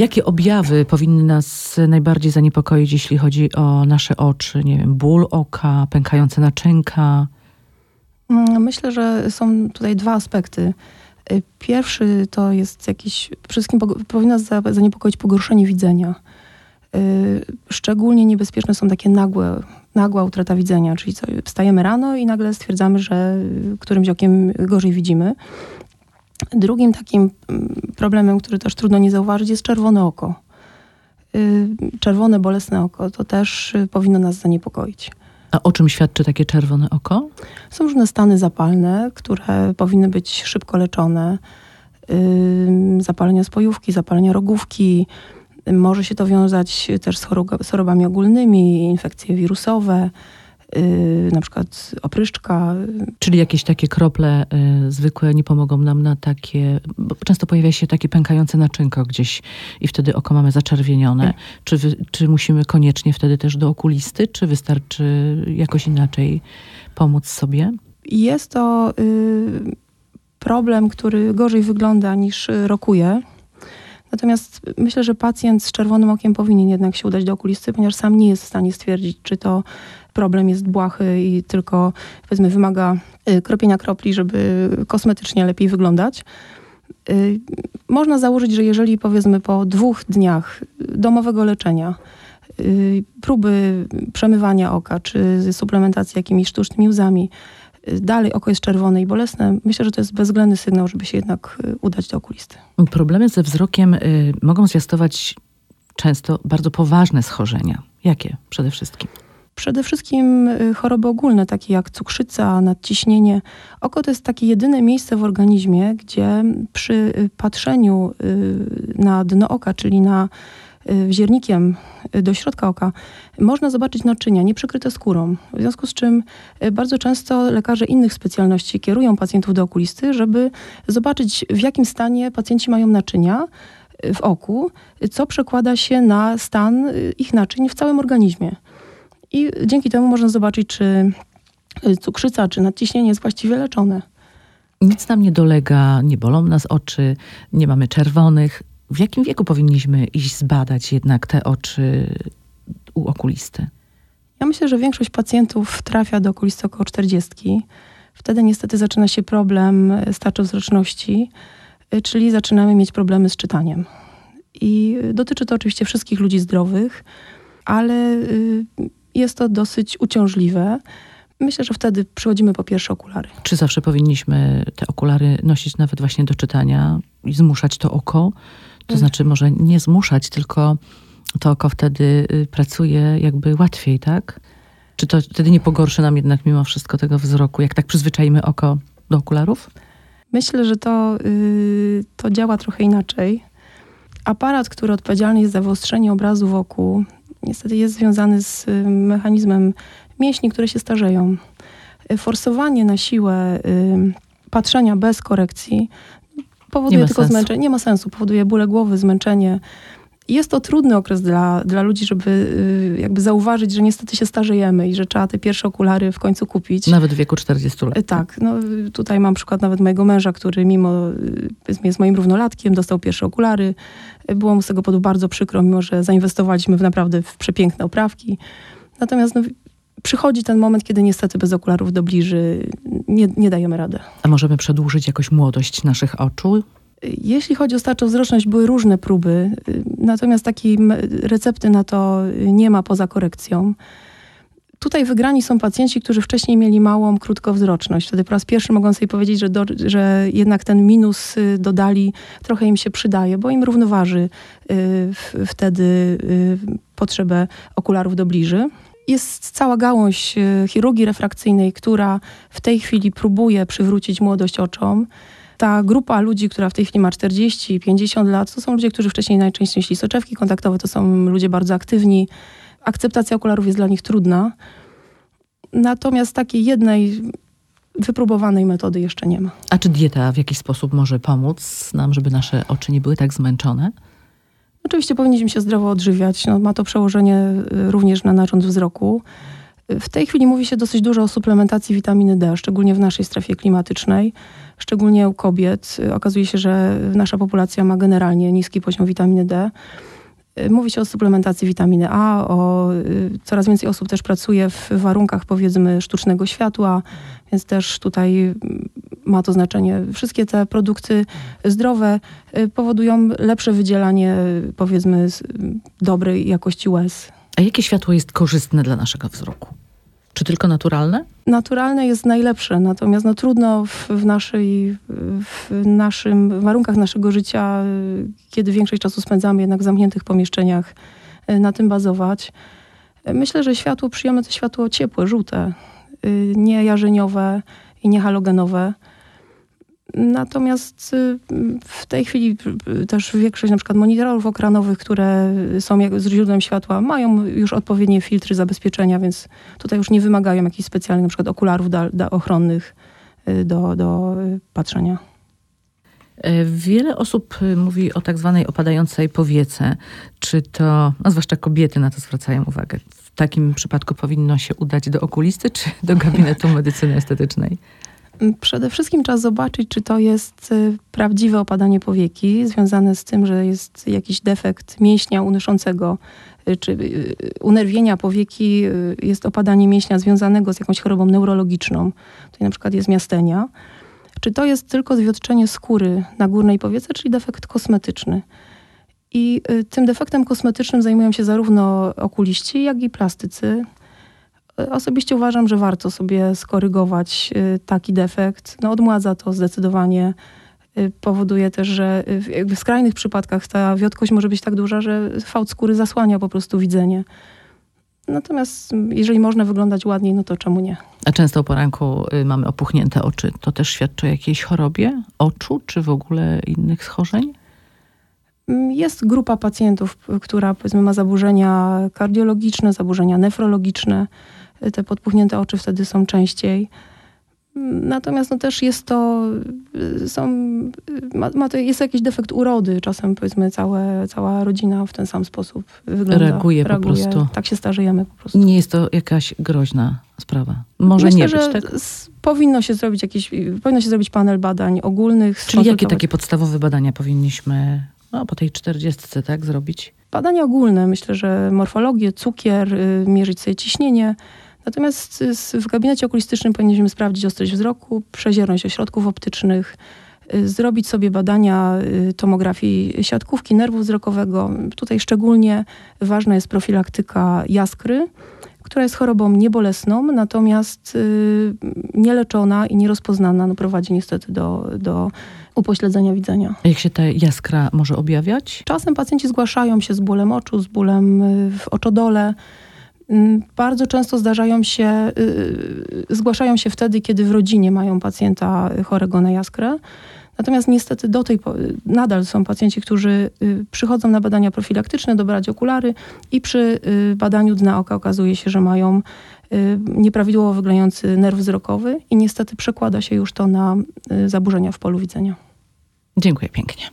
Jakie objawy powinny nas najbardziej zaniepokoić, jeśli chodzi o nasze oczy? Nie wiem, ból oka, pękające naczynka? Mm, myślę, że są tutaj dwa aspekty. Y, Pierwszy to jest jakiś, wszystkim powinno nas za- zaniepokoić pogorszenie widzenia. Y, Szczególnie niebezpieczne są takie nagłe, nagła utrata widzenia, czyli wstajemy rano i nagle stwierdzamy, że którymś okiem gorzej widzimy. Drugim takim mm, problemem, który też trudno nie zauważyć, jest czerwone oko. Y, Czerwone, bolesne oko to też y, powinno nas zaniepokoić. A o czym świadczy takie czerwone oko? Są różne stany zapalne, które powinny być szybko leczone. Ym, Zapalenia spojówki, zapalenia rogówki. Może się to wiązać też z chorobami ogólnymi, infekcje wirusowe, na przykład opryszczka. Czyli jakieś takie krople y, zwykłe nie pomogą nam na takie, bo często pojawia się takie pękające naczynko gdzieś i wtedy oko mamy zaczerwienione. Czy, wy, czy musimy koniecznie wtedy też do okulisty, czy wystarczy jakoś inaczej pomóc sobie? Jest to y, problem, który gorzej wygląda niż y, rokuje. Natomiast myślę, że pacjent z czerwonym okiem powinien jednak się udać do okulisty, ponieważ sam nie jest w stanie stwierdzić, czy to problem jest błahy i tylko powiedzmy wymaga y, kropienia kropli, żeby kosmetycznie lepiej wyglądać. Y, Można założyć, że jeżeli powiedzmy po dwóch dniach domowego leczenia, y, próby przemywania oka, czy suplementacji jakimiś sztucznymi łzami, dalej oko jest czerwone i bolesne, myślę, że to jest bezwzględny sygnał, żeby się jednak y, udać do okulisty. Problemy ze wzrokiem y, mogą zwiastować często bardzo poważne schorzenia. Jakie przede wszystkim? Przede wszystkim y, choroby ogólne, takie jak cukrzyca, nadciśnienie. Oko to jest takie jedyne miejsce w organizmie, gdzie przy y, patrzeniu na dno oka, czyli na wziernikiem y, do środka oka, można zobaczyć naczynia nieprzykryte skórą. W związku z czym y, bardzo często lekarze innych specjalności kierują pacjentów do okulisty, żeby zobaczyć w jakim stanie pacjenci mają naczynia y, w oku, y, co przekłada się na stan y, ich naczyń w całym organizmie. I dzięki temu można zobaczyć, czy y, cukrzyca, czy nadciśnienie jest właściwie leczone. Nic nam nie dolega, nie bolą nas oczy, nie mamy czerwonych. W jakim wieku powinniśmy iść zbadać jednak te oczy u okulisty? Ja myślę, że większość pacjentów trafia do okulisty około 40. Wtedy niestety zaczyna się problem y, starczowzroczności, y, czyli zaczynamy mieć problemy z czytaniem. I y, dotyczy to oczywiście wszystkich ludzi zdrowych, ale y, jest to dosyć uciążliwe. Myślę, że wtedy przychodzimy po pierwsze okulary. Czy zawsze powinniśmy te okulary nosić nawet właśnie do czytania i zmuszać to oko? To znaczy może nie zmuszać, tylko to oko wtedy y, pracuje jakby łatwiej, tak? Czy to wtedy nie pogorszy nam jednak mimo wszystko tego wzroku, jak tak przyzwyczajimy oko do okularów? Myślę, że to, y, to działa trochę inaczej. Aparat, który odpowiedzialny jest za wyostrzenie obrazu wokół, niestety jest związany z y, mechanizmem mięśni, które się starzeją. Y, Forsowanie na siłę patrzenia bez korekcji powoduje tylko sensu. zmęczenie. Nie ma sensu, powoduje bóle głowy, zmęczenie. Jest to trudny okres dla, dla ludzi, żeby y, jakby zauważyć, że niestety się starzejemy i że trzeba te pierwsze okulary w końcu kupić. Nawet w wieku 40 lat. E, Tak, no y, tutaj mam przykład nawet mojego męża, który mimo, y, jest moim równolatkiem, dostał pierwsze okulary. Y, Było mu z tego powodu bardzo przykro, mimo że zainwestowaliśmy w naprawdę w przepiękne oprawki. Natomiast no, przychodzi ten moment, kiedy niestety bez okularów do bliży nie, nie dajemy rady. A możemy przedłużyć jakoś młodość naszych oczu? Jeśli chodzi o starczowzroczność, były różne próby, natomiast takiej recepty na to nie ma poza korekcją. Tutaj wygrani są pacjenci, którzy wcześniej mieli małą krótkowzroczność. Wtedy po raz pierwszy mogą sobie powiedzieć, że, do, że jednak ten minus y, dodali, trochę im się przydaje, bo im równoważy y, w, wtedy y, potrzebę okularów do bliży. Jest cała gałąź y, chirurgii refrakcyjnej, która w tej chwili próbuje przywrócić młodość oczom. Ta grupa ludzi, która w tej chwili ma 40, 50 lat, to są ludzie, którzy wcześniej najczęściej nosili soczewki kontaktowe, to są ludzie bardzo aktywni. Akceptacja okularów jest dla nich trudna. Natomiast takiej jednej wypróbowanej metody jeszcze nie ma. A czy dieta w jakiś sposób może pomóc nam, żeby nasze oczy nie były tak zmęczone? Oczywiście powinniśmy się zdrowo odżywiać. No, ma to przełożenie y, również na narząd wzroku. W tej chwili mówi się dosyć dużo o suplementacji witaminy D, szczególnie w naszej strefie klimatycznej, szczególnie u kobiet. Okazuje się, że nasza populacja ma generalnie niski poziom witaminy D. Mówi się o suplementacji witaminy A, o, y, coraz więcej osób też pracuje w warunkach powiedzmy sztucznego światła, więc też tutaj ma to znaczenie. Wszystkie te produkty zdrowe y, powodują lepsze wydzielanie powiedzmy dobrej jakości łez. A jakie światło jest korzystne dla naszego wzroku? Czy tylko naturalne? Naturalne jest najlepsze, natomiast no, trudno w, w, naszej, w naszym warunkach naszego życia, kiedy większość czasu spędzamy jednak w zamkniętych pomieszczeniach, na tym bazować. Myślę, że światło przyjemne to światło ciepłe, żółte, nie jarzeniowe i nie halogenowe. Natomiast y, w tej chwili y, też większość na przykład monitorów okranowych, które są z źródłem światła, mają już odpowiednie filtry zabezpieczenia, więc tutaj już nie wymagają jakichś specjalnych na przykład okularów da, da ochronnych y, do, do patrzenia. E, wiele osób mówi o tak zwanej opadającej powiece. Czy to, no zwłaszcza kobiety na to zwracają uwagę. W takim przypadku powinno się udać do okulisty czy do gabinetu medycyny estetycznej? Przede wszystkim trzeba zobaczyć, czy to jest y, prawdziwe opadanie powieki, związane z tym, że jest jakiś defekt mięśnia unoszącego, y, czy y, unerwienia powieki jest opadanie mięśnia związanego z jakąś chorobą neurologiczną. Tutaj na przykład jest miastenia. Czy to jest tylko zwiotczenie skóry na górnej powiece, czyli defekt kosmetyczny. I tym defektem kosmetycznym zajmują się zarówno okuliści, jak i plastycy, Osobiście uważam, że warto sobie skorygować y, taki defekt. No, odmładza to zdecydowanie. Y, powoduje też, że w skrajnych przypadkach ta wiotkość może być tak duża, że fałd skóry zasłania po prostu widzenie. Natomiast jeżeli można wyglądać ładniej, no to czemu nie? A często o poranku y, mamy opuchnięte oczy. To też świadczy o jakiejś chorobie oczu, czy w ogóle innych schorzeń? Mm, jest grupa pacjentów, która powiedzmy ma zaburzenia kardiologiczne, zaburzenia nefrologiczne te podpuchnięte oczy wtedy są częściej. Natomiast no też jest to, są, ma, ma to, jest jakiś defekt urody. Czasem powiedzmy całe, cała rodzina w ten sam sposób wygląda. Reaguje, reaguje po prostu. Tak się starzejemy po prostu. Nie jest to jakaś groźna sprawa. Może Myślę, nie być, tak? Powinno się zrobić jakiś, powinno się zrobić panel badań ogólnych. Czyli jakie takie podstawowe badania powinniśmy no, po tej czterdziestce tak zrobić? Badania ogólne. Myślę, że morfologię, cukier, y, mierzyć sobie ciśnienie, Natomiast w gabinecie okulistycznym powinniśmy sprawdzić ostrość wzroku, przezierność ośrodków optycznych, y, zrobić sobie badania y, tomografii siatkówki nerwu wzrokowego. Tutaj szczególnie ważna jest profilaktyka jaskry, która jest chorobą niebolesną, natomiast y, nieleczona i nierozpoznana no, prowadzi niestety do, do upośledzenia widzenia. A jak się ta jaskra może objawiać? Czasem pacjenci zgłaszają się z bólem oczu, z bólem w oczodole, bardzo często zdarzają się, y, y, zgłaszają się wtedy, kiedy w rodzinie mają pacjenta chorego na jaskrę. Natomiast niestety do tej nadal są pacjenci, którzy y, przychodzą na badania profilaktyczne, dobrać okulary i przy badaniu dna oka okazuje się, że mają nieprawidłowo wyglądający nerw wzrokowy i niestety przekłada się już to na zaburzenia w polu widzenia. Dziękuję pięknie.